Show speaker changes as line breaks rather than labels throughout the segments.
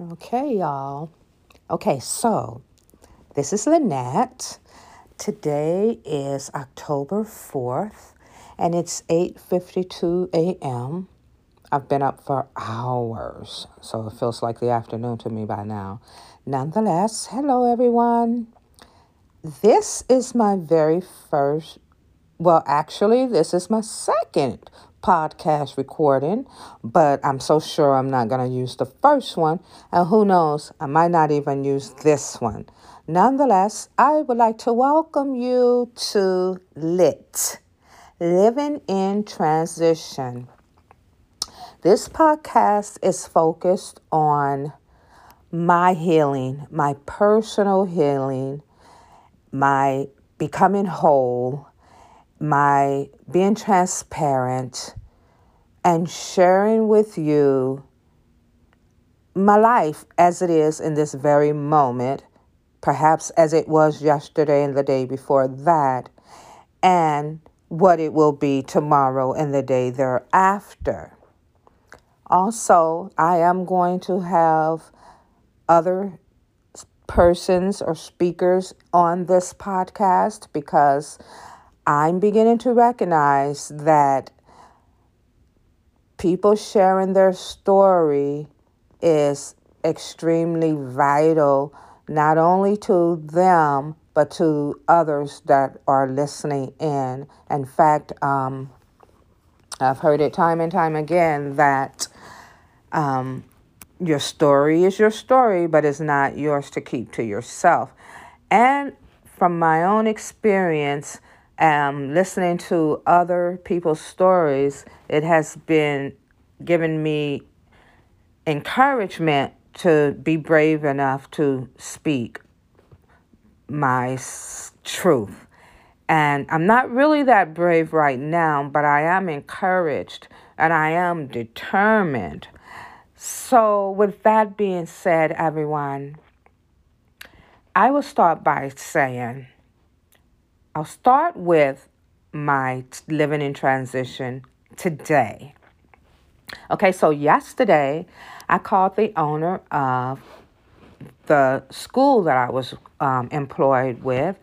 Okay, y'all. Okay, so this is Lynette. Today is October 4th and it's 8:52 a.m. I've been up for hours, so it feels like the afternoon to me by now. Nonetheless, hello everyone. This is my very first well, actually, this is my second podcast recording, but I'm so sure I'm not going to use the first one. And who knows, I might not even use this one. Nonetheless, I would like to welcome you to LIT, Living in Transition. This podcast is focused on my healing, my personal healing, my becoming whole my being transparent and sharing with you my life as it is in this very moment, perhaps as it was yesterday and the day before that, and what it will be tomorrow and the day thereafter. Also, I am going to have other persons or speakers on this podcast because I'm beginning to recognize that people sharing their story is extremely vital, not only to them, but to others that are listening in. In fact, um, I've heard it time and time again that um, your story is your story, but it's not yours to keep to yourself. And from my own experience, um, listening to other people's stories, it has been given me encouragement to be brave enough to speak my truth. And I'm not really that brave right now, but I am encouraged and I am determined. So, with that being said, everyone, I will start by saying, I'll start with my living in transition today. Okay, so yesterday I called the owner of the school that I was um, employed with,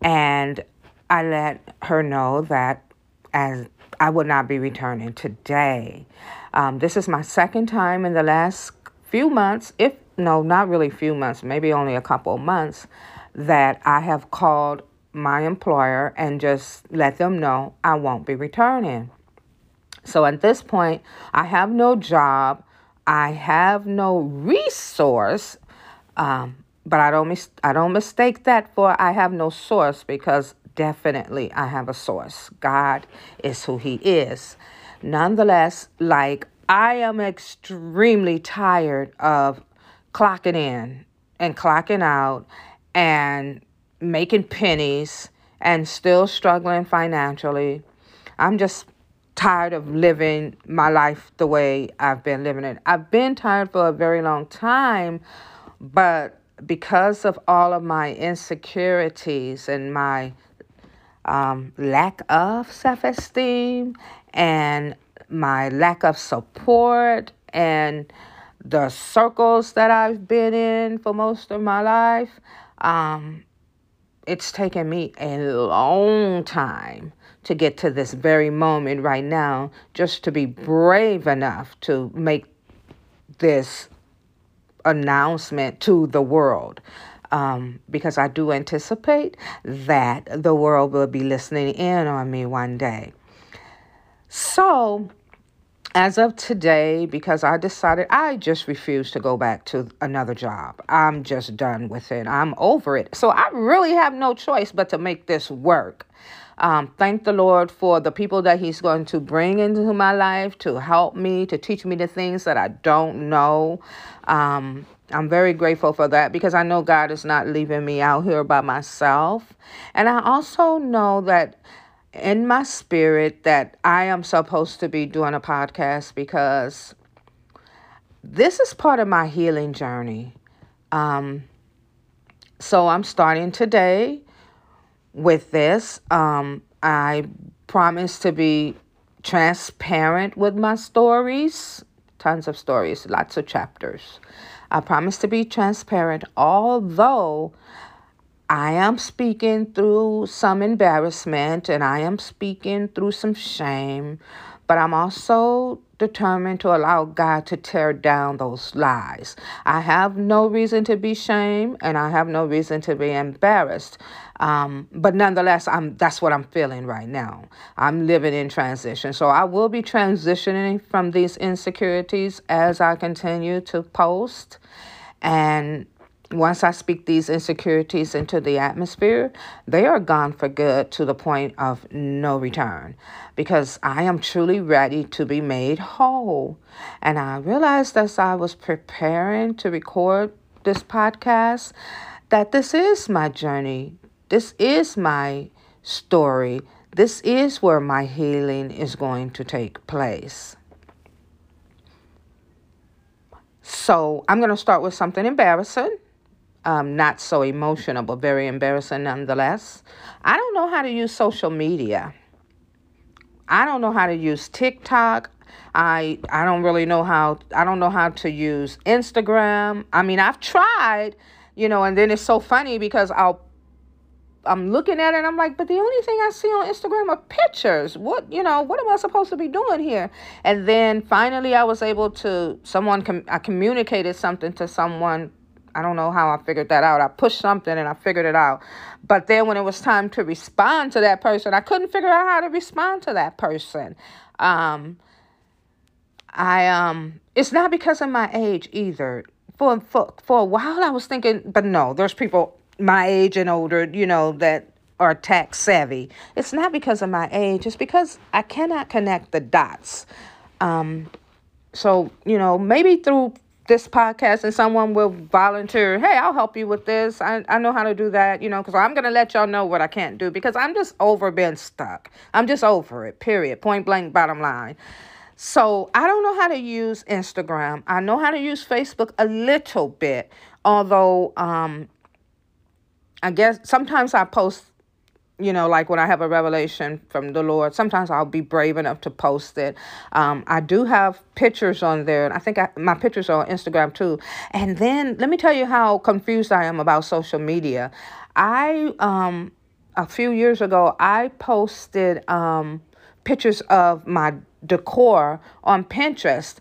and I let her know that as I would not be returning today. Um, this is my second time in the last few months, if no, not really few months, maybe only a couple months, that I have called my employer and just let them know I won't be returning. So at this point, I have no job, I have no resource, um, but I don't mis- I don't mistake that for I have no source because definitely I have a source. God is who He is. Nonetheless, like I am extremely tired of clocking in and clocking out and making pennies and still struggling financially. I'm just tired of living my life the way I've been living it. I've been tired for a very long time, but because of all of my insecurities and my um, lack of self esteem and my lack of support and the circles that I've been in for most of my life, um, it's taken me a long time to get to this very moment right now just to be brave enough to make this announcement to the world. Um, because I do anticipate that the world will be listening in on me one day. So, as of today, because I decided I just refuse to go back to another job. I'm just done with it. I'm over it. So I really have no choice but to make this work. Um, thank the Lord for the people that He's going to bring into my life to help me, to teach me the things that I don't know. Um, I'm very grateful for that because I know God is not leaving me out here by myself. And I also know that in my spirit that I am supposed to be doing a podcast because this is part of my healing journey. Um, so I'm starting today with this. Um, I promise to be transparent with my stories, tons of stories, lots of chapters. I promise to be transparent, although I am speaking through some embarrassment and I am speaking through some shame, but I'm also determined to allow God to tear down those lies. I have no reason to be shamed and I have no reason to be embarrassed. Um, but nonetheless, I'm that's what I'm feeling right now. I'm living in transition. So I will be transitioning from these insecurities as I continue to post and once I speak these insecurities into the atmosphere, they are gone for good to the point of no return because I am truly ready to be made whole. And I realized as I was preparing to record this podcast that this is my journey, this is my story, this is where my healing is going to take place. So I'm going to start with something embarrassing um, not so emotional, but very embarrassing nonetheless. I don't know how to use social media. I don't know how to use TikTok. I I don't really know how I don't know how to use Instagram. I mean, I've tried, you know, and then it's so funny because I'll I'm looking at it and I'm like, but the only thing I see on Instagram are pictures. What, you know, what am I supposed to be doing here? And then finally I was able to someone com- I communicated something to someone I don't know how I figured that out. I pushed something and I figured it out. But then when it was time to respond to that person, I couldn't figure out how to respond to that person. Um, I um, it's not because of my age either. For for for a while, I was thinking, but no, there's people my age and older, you know, that are tech savvy. It's not because of my age. It's because I cannot connect the dots. Um, so you know, maybe through this podcast and someone will volunteer, hey, I'll help you with this. I, I know how to do that, you know, because I'm going to let y'all know what I can't do because I'm just over being stuck. I'm just over it, period. Point blank, bottom line. So I don't know how to use Instagram. I know how to use Facebook a little bit, although um, I guess sometimes I post you know, like when I have a revelation from the Lord, sometimes I'll be brave enough to post it. Um, I do have pictures on there, and I think I, my pictures are on Instagram too. And then let me tell you how confused I am about social media. I, um, a few years ago, I posted um, pictures of my decor on Pinterest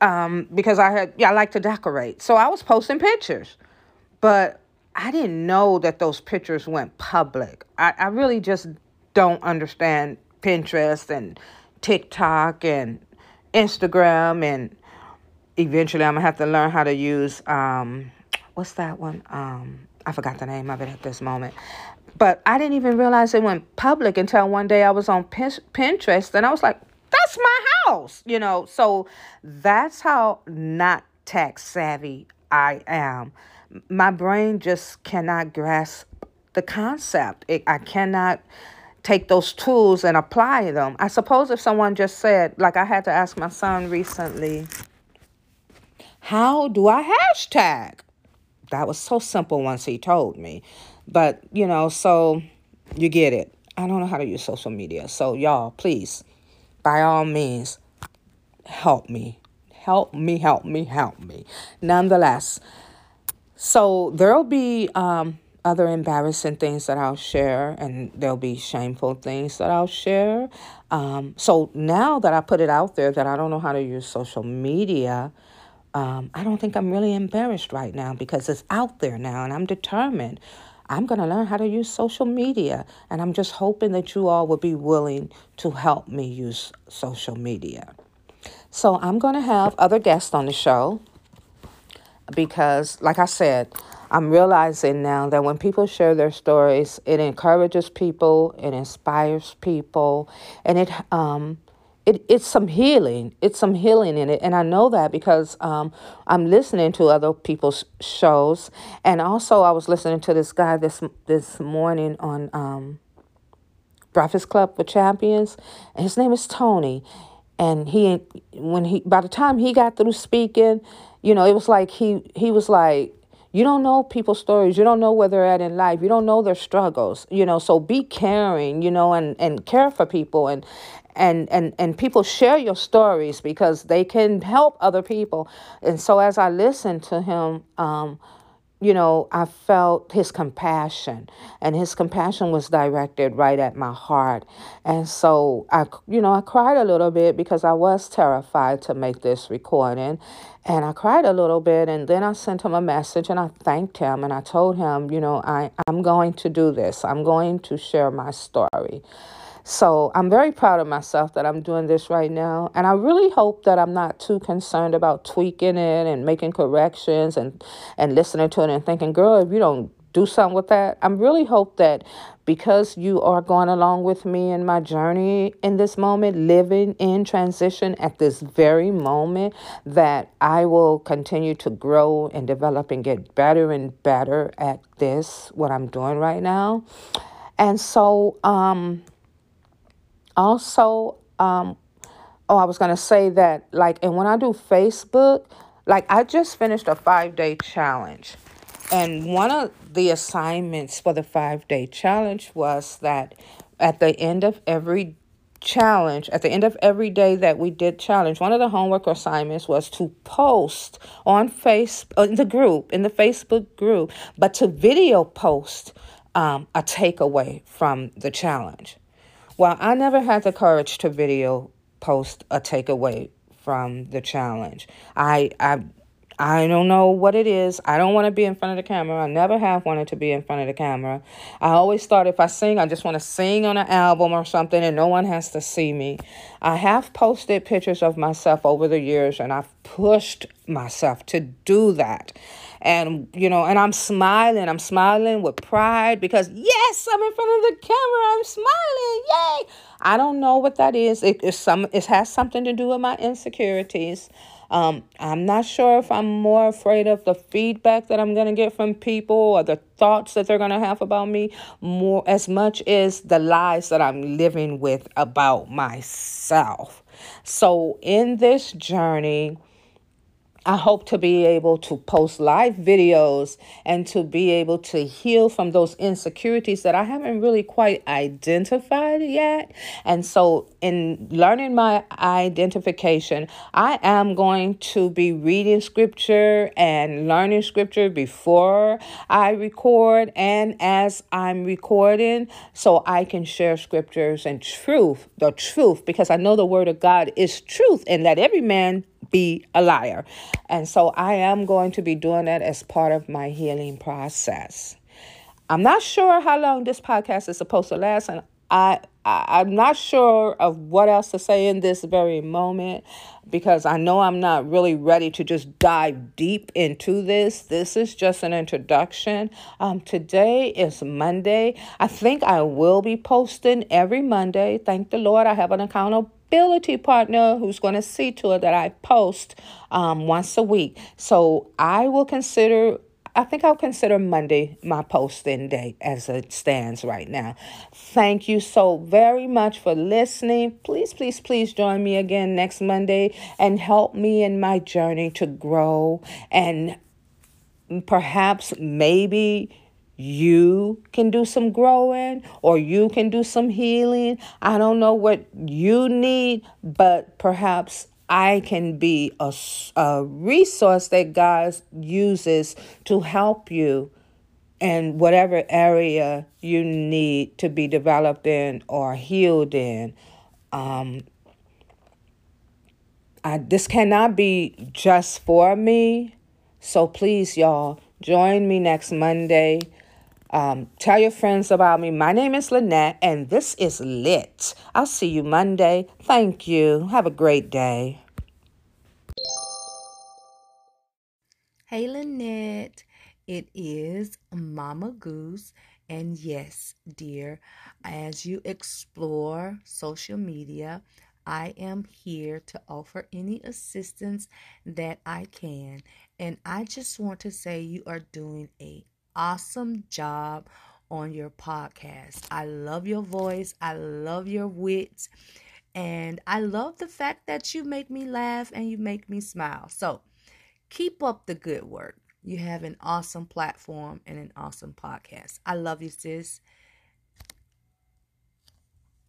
um, because I had, yeah, I like to decorate. So I was posting pictures. But I didn't know that those pictures went public. I, I really just don't understand Pinterest and TikTok and Instagram and eventually I'm gonna have to learn how to use um what's that one? Um I forgot the name of it at this moment. But I didn't even realize it went public until one day I was on Pinterest and I was like, that's my house, you know. So that's how not tech savvy I am my brain just cannot grasp the concept. It, I cannot take those tools and apply them. I suppose if someone just said, like I had to ask my son recently, how do I hashtag? That was so simple once he told me. But, you know, so you get it. I don't know how to use social media. So, y'all, please, by all means, help me. Help me, help me, help me. Nonetheless, so there'll be um, other embarrassing things that I'll share, and there'll be shameful things that I'll share. Um, so now that I put it out there that I don't know how to use social media, um, I don't think I'm really embarrassed right now because it's out there now, and I'm determined. I'm going to learn how to use social media, and I'm just hoping that you all will be willing to help me use social media. So I'm going to have other guests on the show because, like I said, I'm realizing now that when people share their stories, it encourages people, it inspires people, and it um it, it's some healing. It's some healing in it, and I know that because um, I'm listening to other people's shows, and also I was listening to this guy this this morning on um, Breakfast Club for Champions, and his name is Tony, and he when he by the time he got through speaking you know, it was like he he was like, you don't know people's stories. You don't know where they're at in life. You don't know their struggles. You know, so be caring. You know, and and care for people and and and and people share your stories because they can help other people and so as i listened to him um you know, I felt his compassion, and his compassion was directed right at my heart. And so I, you know, I cried a little bit because I was terrified to make this recording. And I cried a little bit, and then I sent him a message and I thanked him and I told him, you know, I, I'm going to do this, I'm going to share my story. So I'm very proud of myself that I'm doing this right now. And I really hope that I'm not too concerned about tweaking it and making corrections and, and listening to it and thinking, girl, if you don't do something with that, I really hope that because you are going along with me in my journey in this moment, living in transition at this very moment, that I will continue to grow and develop and get better and better at this, what I'm doing right now. And so, um, also, um, oh, I was going to say that, like, and when I do Facebook, like, I just finished a five day challenge. And one of the assignments for the five day challenge was that at the end of every challenge, at the end of every day that we did challenge, one of the homework assignments was to post on face uh, in the group, in the Facebook group, but to video post um, a takeaway from the challenge. Well, I never had the courage to video post a takeaway from the challenge. I I I don't know what it is. I don't want to be in front of the camera. I never have wanted to be in front of the camera. I always thought if I sing, I just want to sing on an album or something and no one has to see me. I have posted pictures of myself over the years and I've pushed myself to do that and you know and i'm smiling i'm smiling with pride because yes i'm in front of the camera i'm smiling yay! I don't know what that is. It is some it has something to do with my insecurities. Um, I'm not sure if I'm more afraid of the feedback that I'm going to get from people or the thoughts that they're going to have about me more as much as the lies that I'm living with about myself. So in this journey, I hope to be able to post live videos and to be able to heal from those insecurities that I haven't really quite identified yet. And so, in learning my identification, I am going to be reading scripture and learning scripture before I record and as I'm recording, so I can share scriptures and truth, the truth, because I know the word of God is truth and that every man be a liar. And so I am going to be doing that as part of my healing process. I'm not sure how long this podcast is supposed to last, and I, I am not sure of what else to say in this very moment because I know I'm not really ready to just dive deep into this. This is just an introduction. Um, today is Monday. I think I will be posting every Monday. Thank the Lord, I have an accountable accountability partner who's going to see to it that I post um, once a week. So I will consider I think I'll consider Monday my posting day as it stands right now. Thank you so very much for listening. Please, please, please join me again next Monday and help me in my journey to grow and perhaps maybe you can do some growing or you can do some healing. I don't know what you need, but perhaps I can be a, a resource that God uses to help you in whatever area you need to be developed in or healed in. Um, I, this cannot be just for me. So please, y'all, join me next Monday um, tell your friends about me. My name is Lynette, and this is Lit. I'll see you Monday. Thank you. Have a great day.
Hey, Lynette. It is Mama Goose. And yes, dear, as you explore social media, I am here to offer any assistance that I can. And I just want to say you are doing a awesome job on your podcast. I love your voice. I love your wit. And I love the fact that you make me laugh and you make me smile. So keep up the good work. You have an awesome platform and an awesome podcast. I love you, sis.